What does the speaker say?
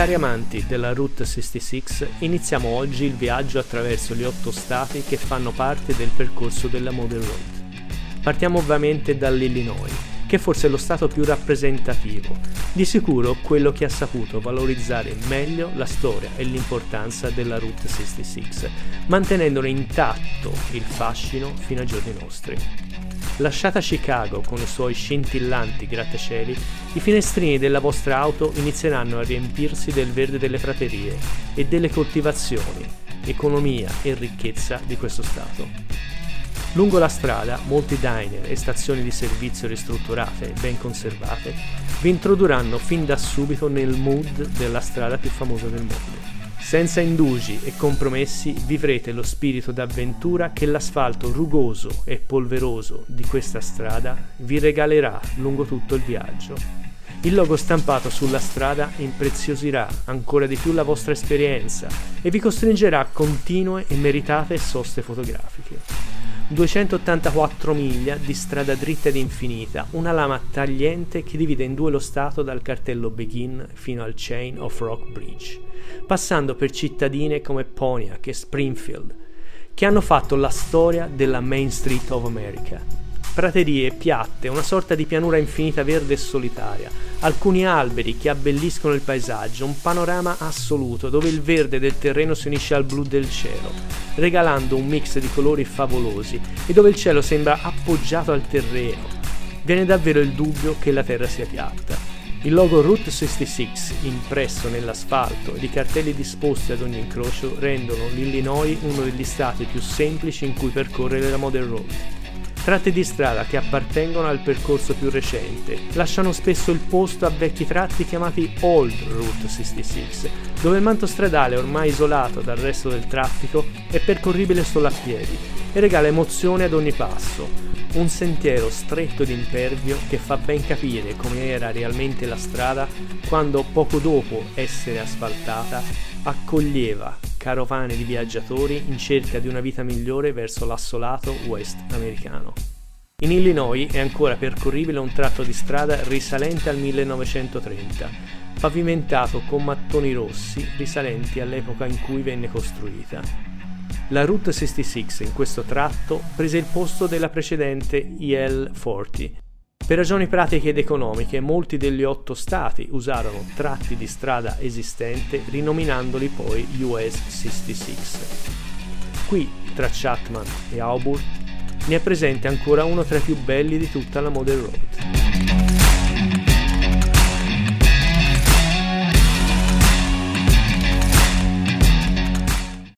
Cari amanti della Route 66, iniziamo oggi il viaggio attraverso gli otto stati che fanno parte del percorso della Model Road. Partiamo ovviamente dall'Illinois, che forse è lo stato più rappresentativo, di sicuro quello che ha saputo valorizzare meglio la storia e l'importanza della Route 66, mantenendone intatto il fascino fino ai giorni nostri. Lasciata Chicago con i suoi scintillanti grattacieli, i finestrini della vostra auto inizieranno a riempirsi del verde delle praterie e delle coltivazioni, economia e ricchezza di questo Stato. Lungo la strada, molti diner e stazioni di servizio ristrutturate e ben conservate vi introdurranno fin da subito nel mood della strada più famosa del mondo. Senza indugi e compromessi vivrete lo spirito d'avventura che l'asfalto rugoso e polveroso di questa strada vi regalerà lungo tutto il viaggio. Il logo stampato sulla strada impreziosirà ancora di più la vostra esperienza e vi costringerà a continue e meritate soste fotografiche. 284 miglia di strada dritta ed infinita, una lama tagliente che divide in due lo stato dal cartello Begin fino al Chain of Rock Bridge, passando per cittadine come Pontiac e Springfield, che hanno fatto la storia della Main Street of America praterie piatte, una sorta di pianura infinita verde e solitaria, alcuni alberi che abbelliscono il paesaggio, un panorama assoluto dove il verde del terreno si unisce al blu del cielo, regalando un mix di colori favolosi e dove il cielo sembra appoggiato al terreno. Viene davvero il dubbio che la terra sia piatta. Il logo Route 66 impresso nell'asfalto ed i cartelli disposti ad ogni incrocio rendono l'Illinois uno degli stati più semplici in cui percorrere la Model Road. Tratte di strada che appartengono al percorso più recente lasciano spesso il posto a vecchi tratti chiamati Old Route 66, dove il manto stradale ormai isolato dal resto del traffico è percorribile solo a piedi e regala emozione ad ogni passo. Un sentiero stretto ed impervio che fa ben capire come era realmente la strada quando poco dopo essere asfaltata accoglieva carovane di viaggiatori in cerca di una vita migliore verso l'assolato West americano. In Illinois è ancora percorribile un tratto di strada risalente al 1930, pavimentato con mattoni rossi risalenti all'epoca in cui venne costruita. La Route 66 in questo tratto prese il posto della precedente IL-40 per ragioni pratiche ed economiche, molti degli otto stati usarono tratti di strada esistente rinominandoli poi US 66. Qui, tra Chatman e Auburn, ne è presente ancora uno tra i più belli di tutta la Model Road.